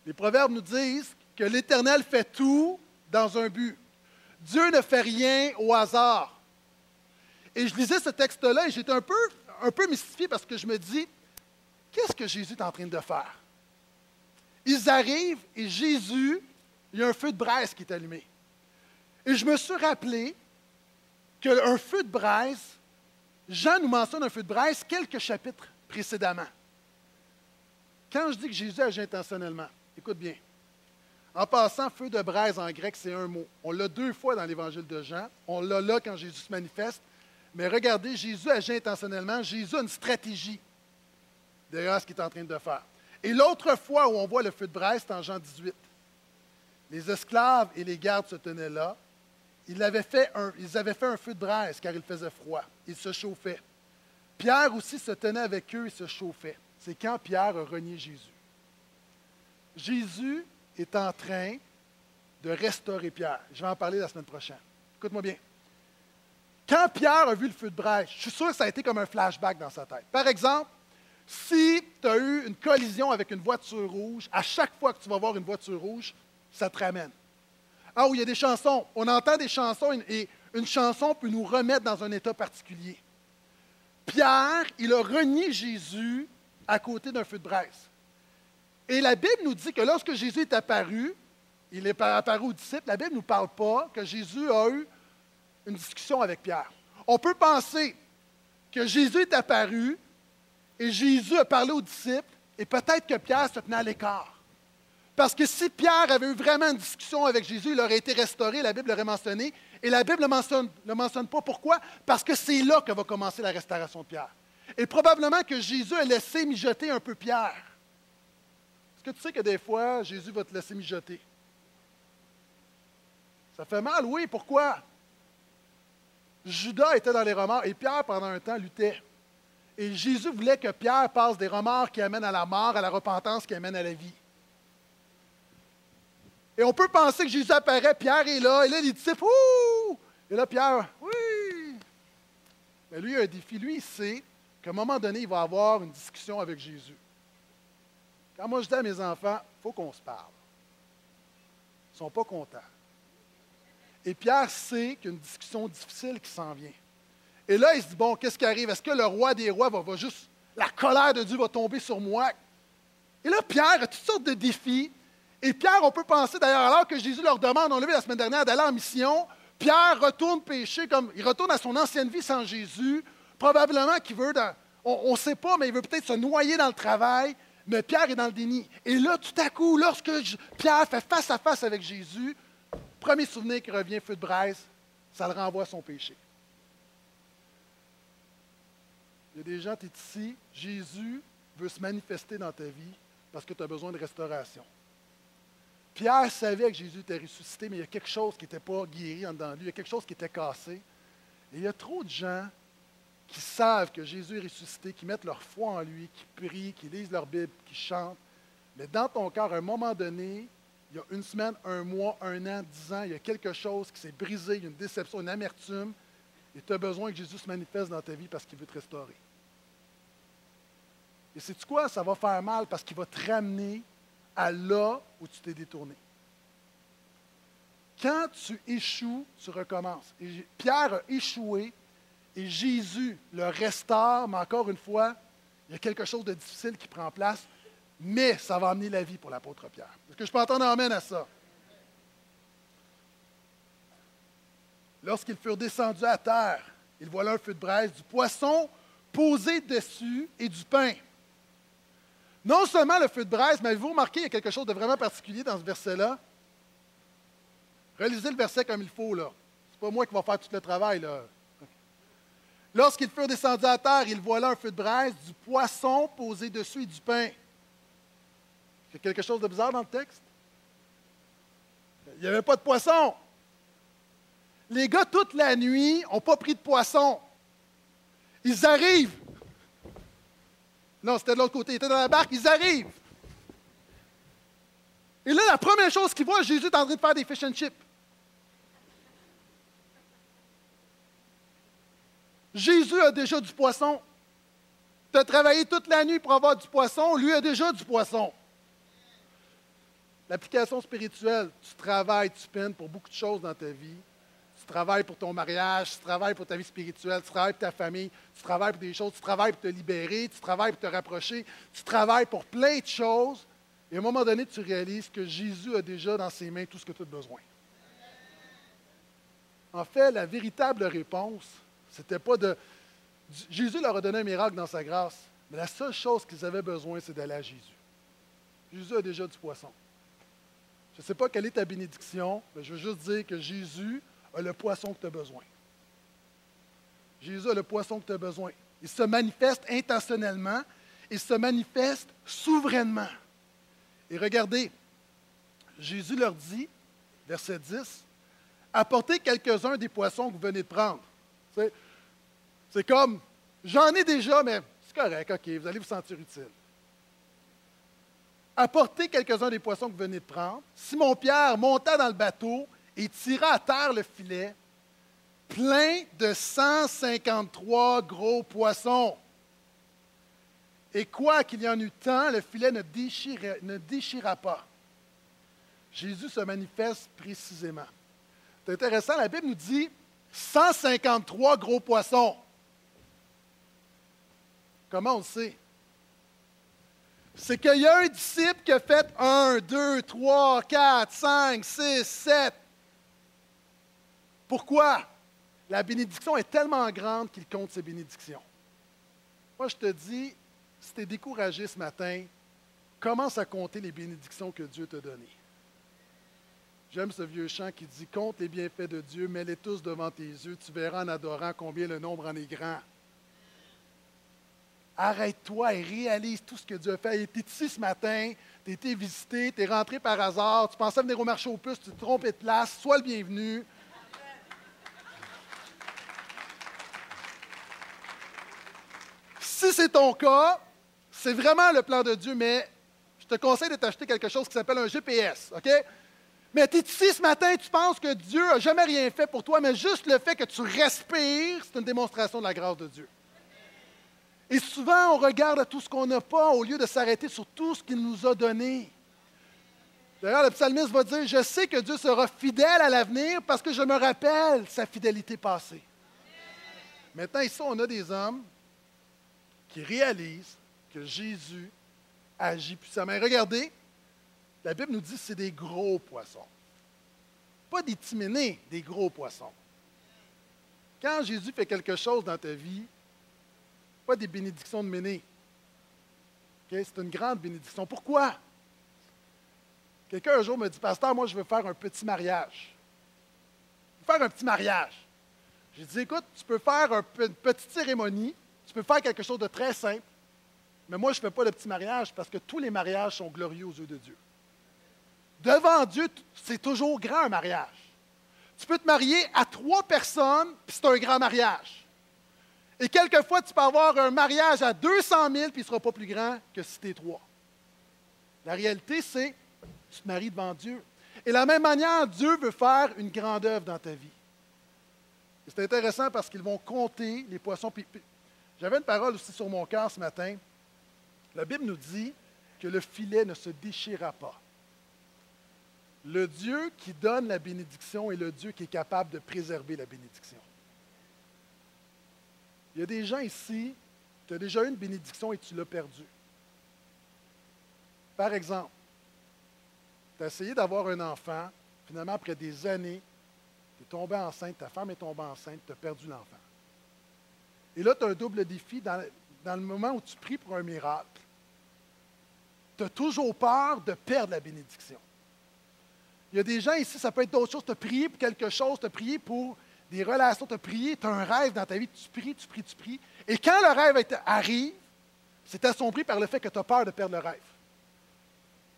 Les proverbes nous disent que l'Éternel fait tout dans un but. Dieu ne fait rien au hasard. Et je lisais ce texte-là et j'étais un peu, un mystifié parce que je me dis, qu'est-ce que Jésus est en train de faire? Ils arrivent et Jésus, il y a un feu de braise qui est allumé. Et je me suis rappelé qu'un feu de braise, Jean nous mentionne un feu de braise quelques chapitres précédemment. Quand je dis que Jésus agit intentionnellement, écoute bien. En passant, feu de braise en grec, c'est un mot. On l'a deux fois dans l'évangile de Jean. On l'a là quand Jésus se manifeste. Mais regardez, Jésus agit intentionnellement. Jésus a une stratégie derrière ce qu'il est en train de faire. Et l'autre fois où on voit le feu de braise, c'est en Jean 18. Les esclaves et les gardes se tenaient là. Ils avaient, fait un, feu de braise car il faisait froid. Ils se chauffaient. Pierre aussi se tenait avec eux et se chauffait. C'est quand Pierre a renié Jésus. Jésus est en train de restaurer Pierre. Je vais en parler la semaine prochaine. Écoute-moi bien. Quand Pierre a vu le feu de braise, je suis sûr que ça a été comme un flashback dans sa tête. Par exemple, si tu as eu une collision avec une voiture rouge, à chaque fois que tu vas voir une voiture rouge, ça te ramène. Ah oui, il y a des chansons. On entend des chansons et une chanson peut nous remettre dans un état particulier. Pierre, il a renié Jésus à côté d'un feu de braise. Et la Bible nous dit que lorsque Jésus est apparu, il est apparu aux disciples, la Bible ne nous parle pas que Jésus a eu une discussion avec Pierre. On peut penser que Jésus est apparu et Jésus a parlé aux disciples et peut-être que Pierre se tenait à l'écart. Parce que si Pierre avait eu vraiment une discussion avec Jésus, il aurait été restauré, la Bible l'aurait mentionné. Et la Bible ne mentionne, le mentionne pas. Pourquoi? Parce que c'est là que va commencer la restauration de Pierre. Et probablement que Jésus a laissé mijoter un peu Pierre. Est-ce que tu sais que des fois, Jésus va te laisser mijoter? Ça fait mal, oui. Pourquoi? Judas était dans les remords et Pierre, pendant un temps, luttait. Et Jésus voulait que Pierre passe des remords qui amènent à la mort à la repentance qui amène à la vie. Et on peut penser que Jésus apparaît, Pierre est là, et là, les disciples, ouh! Et là, Pierre, oui! Mais lui, il a un défi. Lui, il qu'à un moment donné, il va avoir une discussion avec Jésus. Quand moi je dis à mes enfants, il faut qu'on se parle. Ils ne sont pas contents. Et Pierre sait qu'il y a une discussion difficile qui s'en vient. Et là, il se dit, bon, qu'est-ce qui arrive? Est-ce que le roi des rois va, va juste, la colère de Dieu va tomber sur moi? Et là, Pierre a toutes sortes de défis. Et Pierre, on peut penser d'ailleurs, alors que Jésus leur demande, on l'a vu la semaine dernière, d'aller en mission, Pierre retourne pécher, comme il retourne à son ancienne vie sans Jésus, probablement qu'il veut, on ne sait pas, mais il veut peut-être se noyer dans le travail, mais Pierre est dans le déni. Et là, tout à coup, lorsque Pierre fait face à face avec Jésus, premier souvenir qui revient, feu de braise, ça le renvoie à son péché. Il y a des gens, tu es ici, Jésus veut se manifester dans ta vie parce que tu as besoin de restauration. Pierre savait que Jésus était ressuscité, mais il y a quelque chose qui n'était pas guéri en dedans lui, il y a quelque chose qui était cassé. Et il y a trop de gens qui savent que Jésus est ressuscité, qui mettent leur foi en lui, qui prient, qui lisent leur Bible, qui chantent. Mais dans ton cœur, à un moment donné, il y a une semaine, un mois, un an, dix ans, il y a quelque chose qui s'est brisé, il y a une déception, une amertume, et tu as besoin que Jésus se manifeste dans ta vie parce qu'il veut te restaurer. Et c'est quoi? Ça va faire mal parce qu'il va te ramener à là où tu t'es détourné. Quand tu échoues, tu recommences. Pierre a échoué et Jésus le restaure, mais encore une fois, il y a quelque chose de difficile qui prend place, mais ça va amener la vie pour l'apôtre Pierre. Est-ce que je peux entendre amène à ça? Lorsqu'ils furent descendus à terre, ils voient un feu de braise, du poisson posé dessus et du pain. Non seulement le feu de braise, mais avez-vous remarqué, il y a quelque chose de vraiment particulier dans ce verset-là? Relisez le verset comme il faut, là. C'est pas moi qui va faire tout le travail, là. Lorsqu'ils furent descendus à terre, ils voient là un feu de braise, du poisson posé dessus et du pain. Il y a quelque chose de bizarre dans le texte? Il n'y avait pas de poisson. Les gars, toute la nuit, n'ont pas pris de poisson. Ils arrivent. Non, c'était de l'autre côté. Ils étaient dans la barque, ils arrivent. Et là, la première chose qu'ils voient, Jésus est en train de faire des fish and chips. Jésus a déjà du poisson. Tu as travaillé toute la nuit pour avoir du poisson, lui a déjà du poisson. L'application spirituelle, tu travailles, tu peines pour beaucoup de choses dans ta vie. Tu travailles pour ton mariage, tu travailles pour ta vie spirituelle, tu travailles pour ta famille, tu travailles pour des choses, tu travailles pour te libérer, tu travailles pour te rapprocher, tu travailles pour plein de choses. Et à un moment donné, tu réalises que Jésus a déjà dans ses mains tout ce que tu as besoin. En fait, la véritable réponse, c'était pas de. Jésus leur a donné un miracle dans sa grâce, mais la seule chose qu'ils avaient besoin, c'est d'aller à Jésus. Jésus a déjà du poisson. Je ne sais pas quelle est ta bénédiction, mais je veux juste dire que Jésus a le poisson que tu as besoin. Jésus a le poisson que tu as besoin. Il se manifeste intentionnellement, il se manifeste souverainement. Et regardez, Jésus leur dit, verset 10, apportez quelques-uns des poissons que vous venez de prendre. C'est comme, j'en ai déjà, mais c'est correct, OK, vous allez vous sentir utile. Apportez quelques-uns des poissons que vous venez de prendre. Simon-Pierre monta dans le bateau et tira à terre le filet, plein de 153 gros poissons. Et quoi qu'il y en eût tant, le filet ne déchira, pas. Jésus se manifeste précisément. C'est intéressant, la Bible nous dit 153 gros poissons. Comment on le sait? C'est qu'il y a un disciple qui a fait 1, 2, 3, 4, 5, 6, 7. Pourquoi? La bénédiction est tellement grande qu'il compte ses bénédictions. Moi, je te dis, si tu es découragé ce matin, commence à compter les bénédictions que Dieu t'a données. J'aime ce vieux chant qui dit Compte les bienfaits de Dieu, mets-les tous devant tes yeux, tu verras en adorant combien le nombre en est grand. Arrête-toi et réalise tout ce que Dieu a fait. Tu es ici ce matin, tu été visité, tu es rentré par hasard, tu pensais venir au marché aux puces, tu te trompes de place, sois le bienvenu. Si c'est ton cas, c'est vraiment le plan de Dieu, mais je te conseille de t'acheter quelque chose qui s'appelle un GPS, OK? Mais tu es ici ce matin, tu penses que Dieu n'a jamais rien fait pour toi, mais juste le fait que tu respires, c'est une démonstration de la grâce de Dieu. Et souvent, on regarde tout ce qu'on n'a pas au lieu de s'arrêter sur tout ce qu'il nous a donné. D'ailleurs, le psalmiste va dire, je sais que Dieu sera fidèle à l'avenir parce que je me rappelle sa fidélité passée. Maintenant, ici, on a des hommes qui réalisent que Jésus agit puissamment. regardez, la Bible nous dit que c'est des gros poissons. Pas des timénés, des gros poissons. Quand Jésus fait quelque chose dans ta vie, pas des bénédictions de méné. C'est une grande bénédiction. Pourquoi? Quelqu'un un jour me dit, Pasteur, moi je veux faire un petit mariage. Je veux faire un petit mariage. J'ai dit, écoute, tu peux faire une petite cérémonie, tu peux faire quelque chose de très simple, mais moi je ne fais pas de petit mariage parce que tous les mariages sont glorieux aux yeux de Dieu. Devant Dieu, c'est toujours grand un mariage. Tu peux te marier à trois personnes, puis c'est un grand mariage. Et quelquefois, tu peux avoir un mariage à 200 000, puis il ne sera pas plus grand que si tu es trois. La réalité, c'est tu te maries devant Dieu. Et de la même manière, Dieu veut faire une grande œuvre dans ta vie. C'est intéressant parce qu'ils vont compter les poissons. J'avais une parole aussi sur mon cœur ce matin. La Bible nous dit que le filet ne se déchira pas. Le Dieu qui donne la bénédiction est le Dieu qui est capable de préserver la bénédiction. Il y a des gens ici, tu as déjà eu une bénédiction et tu l'as perdue. Par exemple, tu as essayé d'avoir un enfant, finalement, après des années, tu es tombé enceinte, ta femme est tombée enceinte, tu as perdu l'enfant. Et là, tu as un double défi. Dans, le moment où tu pries pour un miracle, tu as toujours peur de perdre la bénédiction. Il y a des gens ici, ça peut être d'autres choses. Tu as pour quelque chose, tu as prié pour des relations, tu as prié, tu as un rêve dans ta vie, tu pries, tu pries, tu pries. Et quand le rêve arrive, c'est assombri par le fait que tu as peur de perdre le rêve.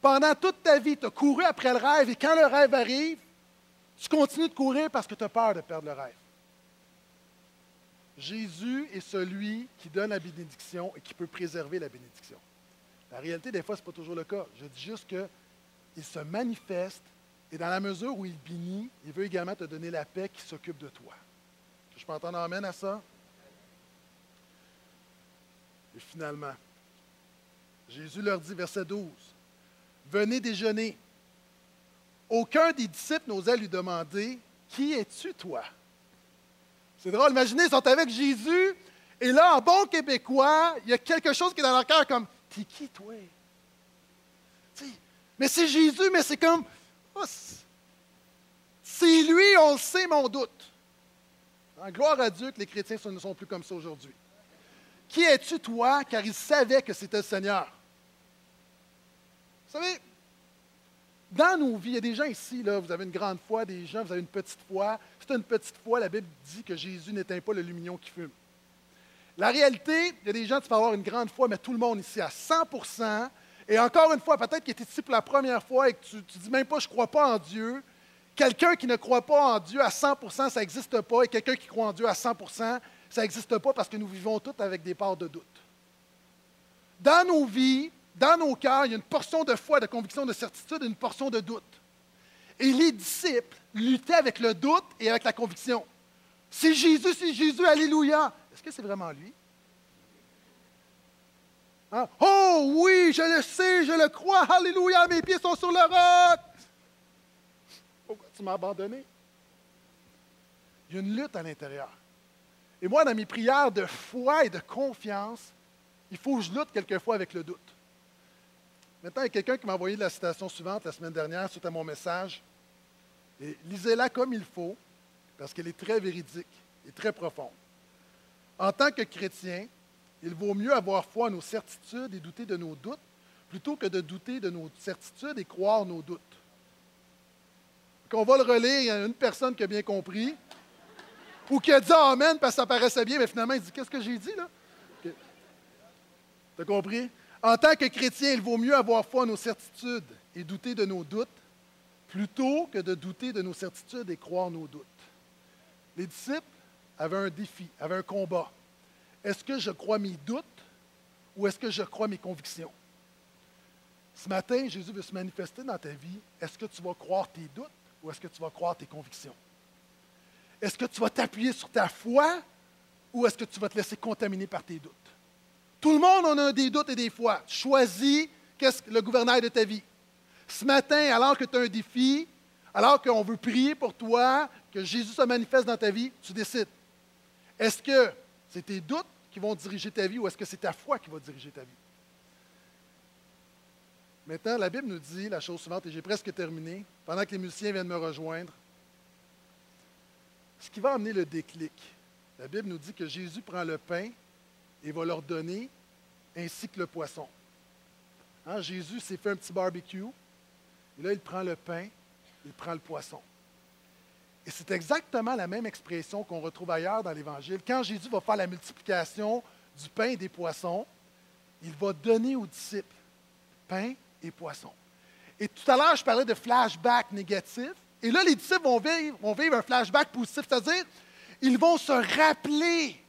Pendant toute ta vie, tu as couru après le rêve et quand le rêve arrive, tu continues de courir parce que tu as peur de perdre le rêve. Jésus est celui qui donne la bénédiction et qui peut préserver la bénédiction. La réalité, des fois, ce n'est pas toujours le cas. Je dis juste qu'il se manifeste et dans la mesure où il bénit, il veut également te donner la paix qui s'occupe de toi. Je peux entendre amène à ça? Et finalement, Jésus leur dit, verset 12, Venez déjeuner. Aucun des disciples n'osait lui demander, Qui es-tu, toi? C'est drôle, imaginez, ils sont avec Jésus, et là, en bon québécois, il y a quelque chose qui est dans leur cœur comme, T'es qui, toi? mais c'est Jésus, mais c'est comme, c'est lui, on le sait, mon doute. En gloire à Dieu que les chrétiens ne sont plus comme ça aujourd'hui. Qui es-tu, toi, car il savait que c'était le Seigneur? Vous savez, dans nos vies, il y a des gens ici, là, vous avez une grande foi, des gens, vous avez une petite foi. C'est une petite foi, la Bible dit que Jésus n'éteint pas le lumignon qui fume. La réalité, il y a des gens, tu peux avoir une grande foi, mais tout le monde ici à 100 et encore une fois, peut-être que tu es ici pour la première fois et que tu ne dis même pas je ne crois pas en Dieu. Quelqu'un qui ne croit pas en Dieu à 100% ça n'existe pas. Et quelqu'un qui croit en Dieu à 100% ça n'existe pas parce que nous vivons tous avec des parts de doute. Dans nos vies, dans nos cœurs, il y a une portion de foi, de conviction, de certitude et une portion de doute. Et les disciples luttaient avec le doute et avec la conviction. C'est Jésus, c'est Jésus, Alléluia. Est-ce que c'est vraiment lui? Hein? Oh oui, je le sais, je le crois, alléluia, mes pieds sont sur le roc. Pourquoi tu m'as abandonné? Il y a une lutte à l'intérieur. Et moi, dans mes prières de foi et de confiance, il faut que je lutte quelquefois avec le doute. Maintenant, il y a quelqu'un qui m'a envoyé la citation suivante la semaine dernière suite à mon message. Lisez-la comme il faut, parce qu'elle est très véridique et très profonde. En tant que chrétien, il vaut mieux avoir foi à nos certitudes et douter de nos doutes, plutôt que de douter de nos certitudes et croire nos doutes. Qu'on va le relire, il y a une personne qui a bien compris, ou qui a dit Amen parce que ça paraissait bien, mais finalement il dit Qu'est-ce que j'ai dit là? Tu as compris? En tant que chrétien, il vaut mieux avoir foi à nos certitudes et douter de nos doutes, plutôt que de douter de nos certitudes et croire nos doutes. Les disciples avaient un défi, avaient un combat. Est-ce que je crois mes doutes ou est-ce que je crois mes convictions? Ce matin, Jésus veut se manifester dans ta vie. Est-ce que tu vas croire tes doutes ou est-ce que tu vas croire tes convictions? Est-ce que tu vas t'appuyer sur ta foi ou est-ce que tu vas te laisser contaminer par tes doutes? Tout le monde en a des doutes et des fois. Choisis qu'est-ce que le gouvernail de ta vie. Ce matin, alors que tu as un défi, alors qu'on veut prier pour toi, que Jésus se manifeste dans ta vie, tu décides. Est-ce que c'est tes doutes qui vont diriger ta vie ou est-ce que c'est ta foi qui va diriger ta vie? Maintenant, la Bible nous dit la chose suivante, et j'ai presque terminé, pendant que les musiciens viennent me rejoindre. Ce qui va amener le déclic, la Bible nous dit que Jésus prend le pain et va leur donner, ainsi que le poisson. Hein, Jésus s'est fait un petit barbecue, et là, il prend le pain, il prend le poisson. Et c'est exactement la même expression qu'on retrouve ailleurs dans l'Évangile. Quand Jésus va faire la multiplication du pain et des poissons, il va donner aux disciples pain et poisson. Et tout à l'heure, je parlais de flashback négatif. Et là, les disciples vont vivre, vont vivre un flashback positif, c'est-à-dire, ils vont se rappeler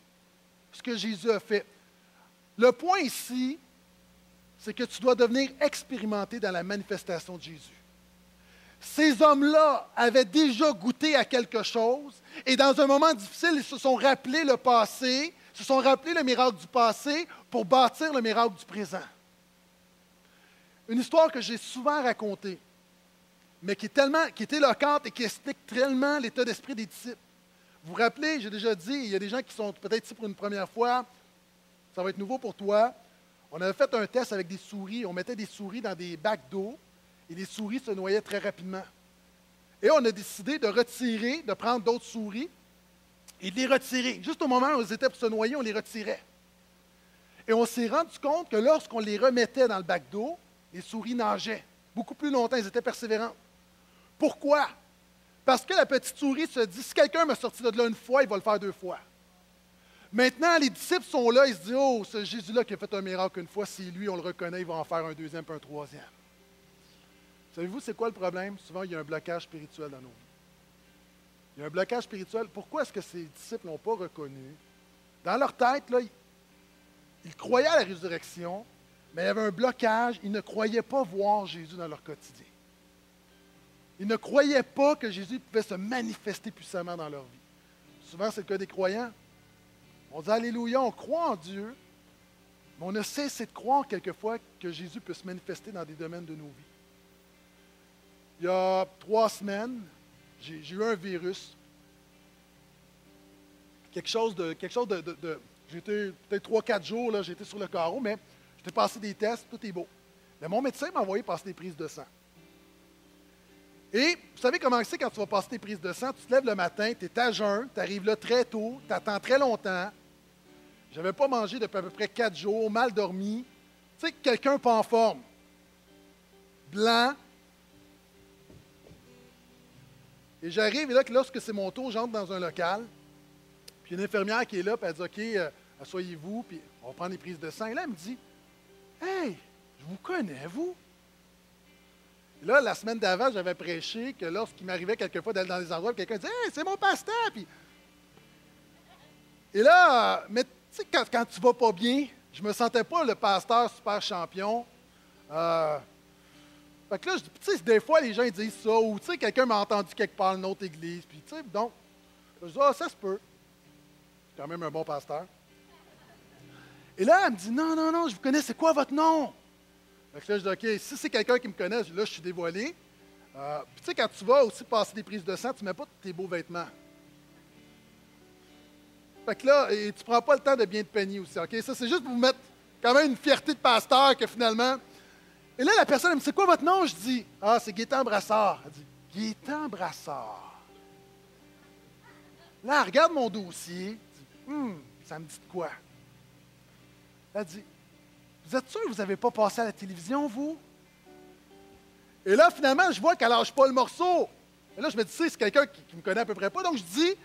ce que Jésus a fait. Le point ici, c'est que tu dois devenir expérimenté dans la manifestation de Jésus. Ces hommes-là avaient déjà goûté à quelque chose et dans un moment difficile, ils se sont rappelés le passé, se sont rappelés le miracle du passé pour bâtir le miracle du présent. Une histoire que j'ai souvent racontée, mais qui est, tellement, qui est éloquente et qui explique tellement l'état d'esprit des disciples. Vous vous rappelez, j'ai déjà dit, il y a des gens qui sont peut-être ici pour une première fois, ça va être nouveau pour toi. On avait fait un test avec des souris, on mettait des souris dans des bacs d'eau et les souris se noyaient très rapidement. Et on a décidé de retirer, de prendre d'autres souris et de les retirer. Juste au moment où elles étaient pour se noyer, on les retirait. Et on s'est rendu compte que lorsqu'on les remettait dans le bac d'eau, les souris nageaient beaucoup plus longtemps, elles étaient persévérantes. Pourquoi? Parce que la petite souris se dit, si quelqu'un m'a sorti de là une fois, il va le faire deux fois. Maintenant, les disciples sont là, ils se disent, oh, ce Jésus-là qui a fait un miracle une fois, si lui, on le reconnaît, il va en faire un deuxième puis un troisième. Savez-vous, c'est quoi le problème? Souvent, il y a un blocage spirituel dans nos vies. Il y a un blocage spirituel. Pourquoi est-ce que ces disciples n'ont pas reconnu? Dans leur tête, là, ils croyaient à la résurrection, mais il y avait un blocage. Ils ne croyaient pas voir Jésus dans leur quotidien. Ils ne croyaient pas que Jésus pouvait se manifester puissamment dans leur vie. Souvent, c'est le cas des croyants. On dit Alléluia, on croit en Dieu, mais on a cessé de croire quelquefois que Jésus peut se manifester dans des domaines de nos vies il y a trois semaines, j'ai eu un virus. Quelque chose de. Quelque chose de, j'étais peut-être trois, quatre jours, là, j'étais sur le carreau, mais j'étais passé des tests, tout est beau. Mais mon médecin m'a envoyé passer des prises de sang. Et vous savez comment c'est quand tu vas passer des prises de sang? Tu te lèves le matin, tu es à jeun, tu arrives là très tôt, tu attends très longtemps. Je n'avais pas mangé depuis à peu près quatre jours, mal dormi. Tu sais, quelqu'un pas en forme. Blanc, Et j'arrive, et là, lorsque c'est mon tour, j'entre dans un local. Puis une infirmière qui est là, puis elle dit OK, euh, asseyez-vous, puis on prend des prises de sang. Et là, elle me dit Hey, je vous connais, vous? Et Là, la semaine d'avant, j'avais prêché que lorsqu'il m'arrivait quelquefois d'aller dans des endroits, quelqu'un disait Hey, c'est mon pasteur. Puis... Et là, mais tu sais, quand, quand, tu vas pas bien, je me sentais pas le pasteur super champion. Euh, fait que là, tu sais, des fois, les gens disent ça, ou tu sais, quelqu'un m'a entendu quelque part dans une autre église, puis tu sais, donc, je dis, ah, ça se peut. C'est quand même un bon pasteur. Et là, elle me dit, non, non, non, je vous connais, c'est quoi votre nom? Fait que là, je dis, OK, si c'est quelqu'un qui me connaît, là, je suis dévoilé. Euh, puis tu sais, quand tu vas aussi passer des prises de sang, tu ne mets pas tes beaux vêtements. Fait que là, et tu ne prends pas le temps de bien te peigner aussi, OK? Ça, c'est juste pour vous mettre quand même une fierté de pasteur que finalement, et là, la personne, elle me dit, c'est quoi votre nom? Je dis, ah, c'est Gaétan Brassard. Elle dit, Gaétan Brassard. Là, elle regarde mon dossier. Elle dit, hum, ça me dit de quoi? Elle dit, vous êtes sûr que vous n'avez pas passé à la télévision, vous? Et là, finalement, je vois qu'elle lâche pas le morceau. Et là, je me dis, c'est quelqu'un qui, ne me connaît à peu près pas. Donc, je dis,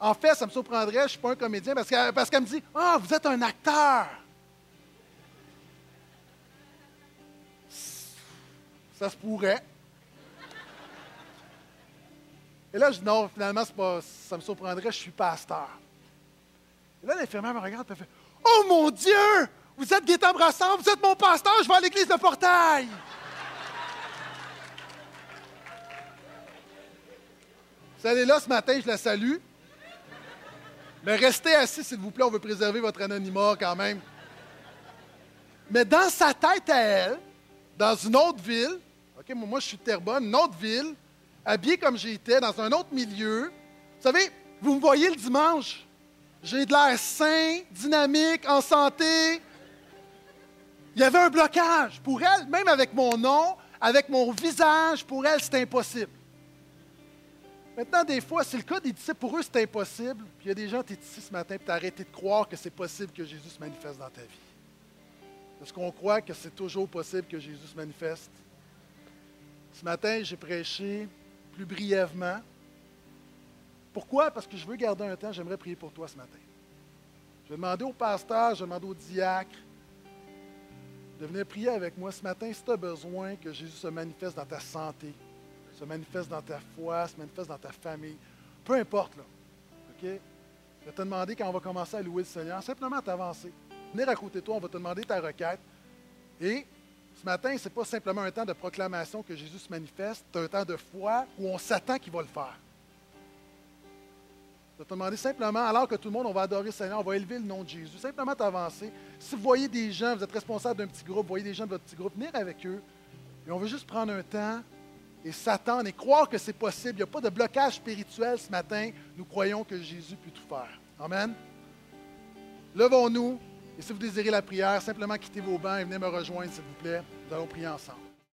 en fait, ça me surprendrait, je ne suis pas un comédien, parce qu'elle me dit, ah, vous êtes un acteur. Ça se pourrait. Et là, je dis non, finalement, pas, ça me surprendrait, je suis pasteur. Et là, l'infirmière me regarde et fait Oh mon Dieu! Vous êtes Gaétan Brassard, vous êtes mon pasteur, je vais à l'église de Portail! Vous allez là ce matin, je la salue. Mais restez assis, s'il vous plaît, on veut préserver votre anonymat quand même. Mais dans sa tête à elle, dans une autre ville, Moi je suis de Terrebonne, une autre ville, habillé comme j'étais, dans un autre milieu. Vous savez, vous me voyez le dimanche, j'ai de l'air sain, dynamique, en santé. Il y avait un blocage. Pour elle, même avec mon nom, avec mon visage, pour elle, c'est impossible. Maintenant, des fois, c'est le cas des disciples. Pour eux, c'est impossible. Puis il y a des gens, tu es ici ce matin, puis tu as arrêté de croire que c'est possible que Jésus se manifeste dans ta vie. Est-ce qu'on croit que c'est toujours possible que Jésus se manifeste? Ce matin, j'ai prêché plus brièvement. Pourquoi? Parce que je veux garder un temps, j'aimerais prier pour toi ce matin. Je vais demander au pasteur, je vais demander au diacre de venir prier avec moi ce matin si tu as besoin que Jésus se manifeste dans ta santé, se manifeste dans ta foi, se manifeste dans ta famille. Peu importe, là. OK? Je vais te demander quand on va commencer à louer le Seigneur, simplement t'avancer. Venir à côté de toi, on va te demander ta requête. Et ce matin, ce n'est pas simplement un temps de proclamation que Jésus se manifeste, c'est un temps de foi où on s'attend qu'il va le faire. Je vais te demander simplement, alors que tout le monde, on va adorer le Seigneur, on va élever le nom de Jésus, simplement t'avancer. Si vous voyez des gens, vous êtes responsable d'un petit groupe, vous voyez des gens de votre petit groupe, venir avec eux. Et on veut juste prendre un temps et s'attendre et croire que c'est possible. Il n'y a pas de blocage spirituel ce matin. Nous croyons que Jésus peut tout faire. Amen. Levons-nous. Et si vous désirez la prière, simplement quittez vos bancs et venez me rejoindre, s'il vous plaît. Nous allons prier ensemble.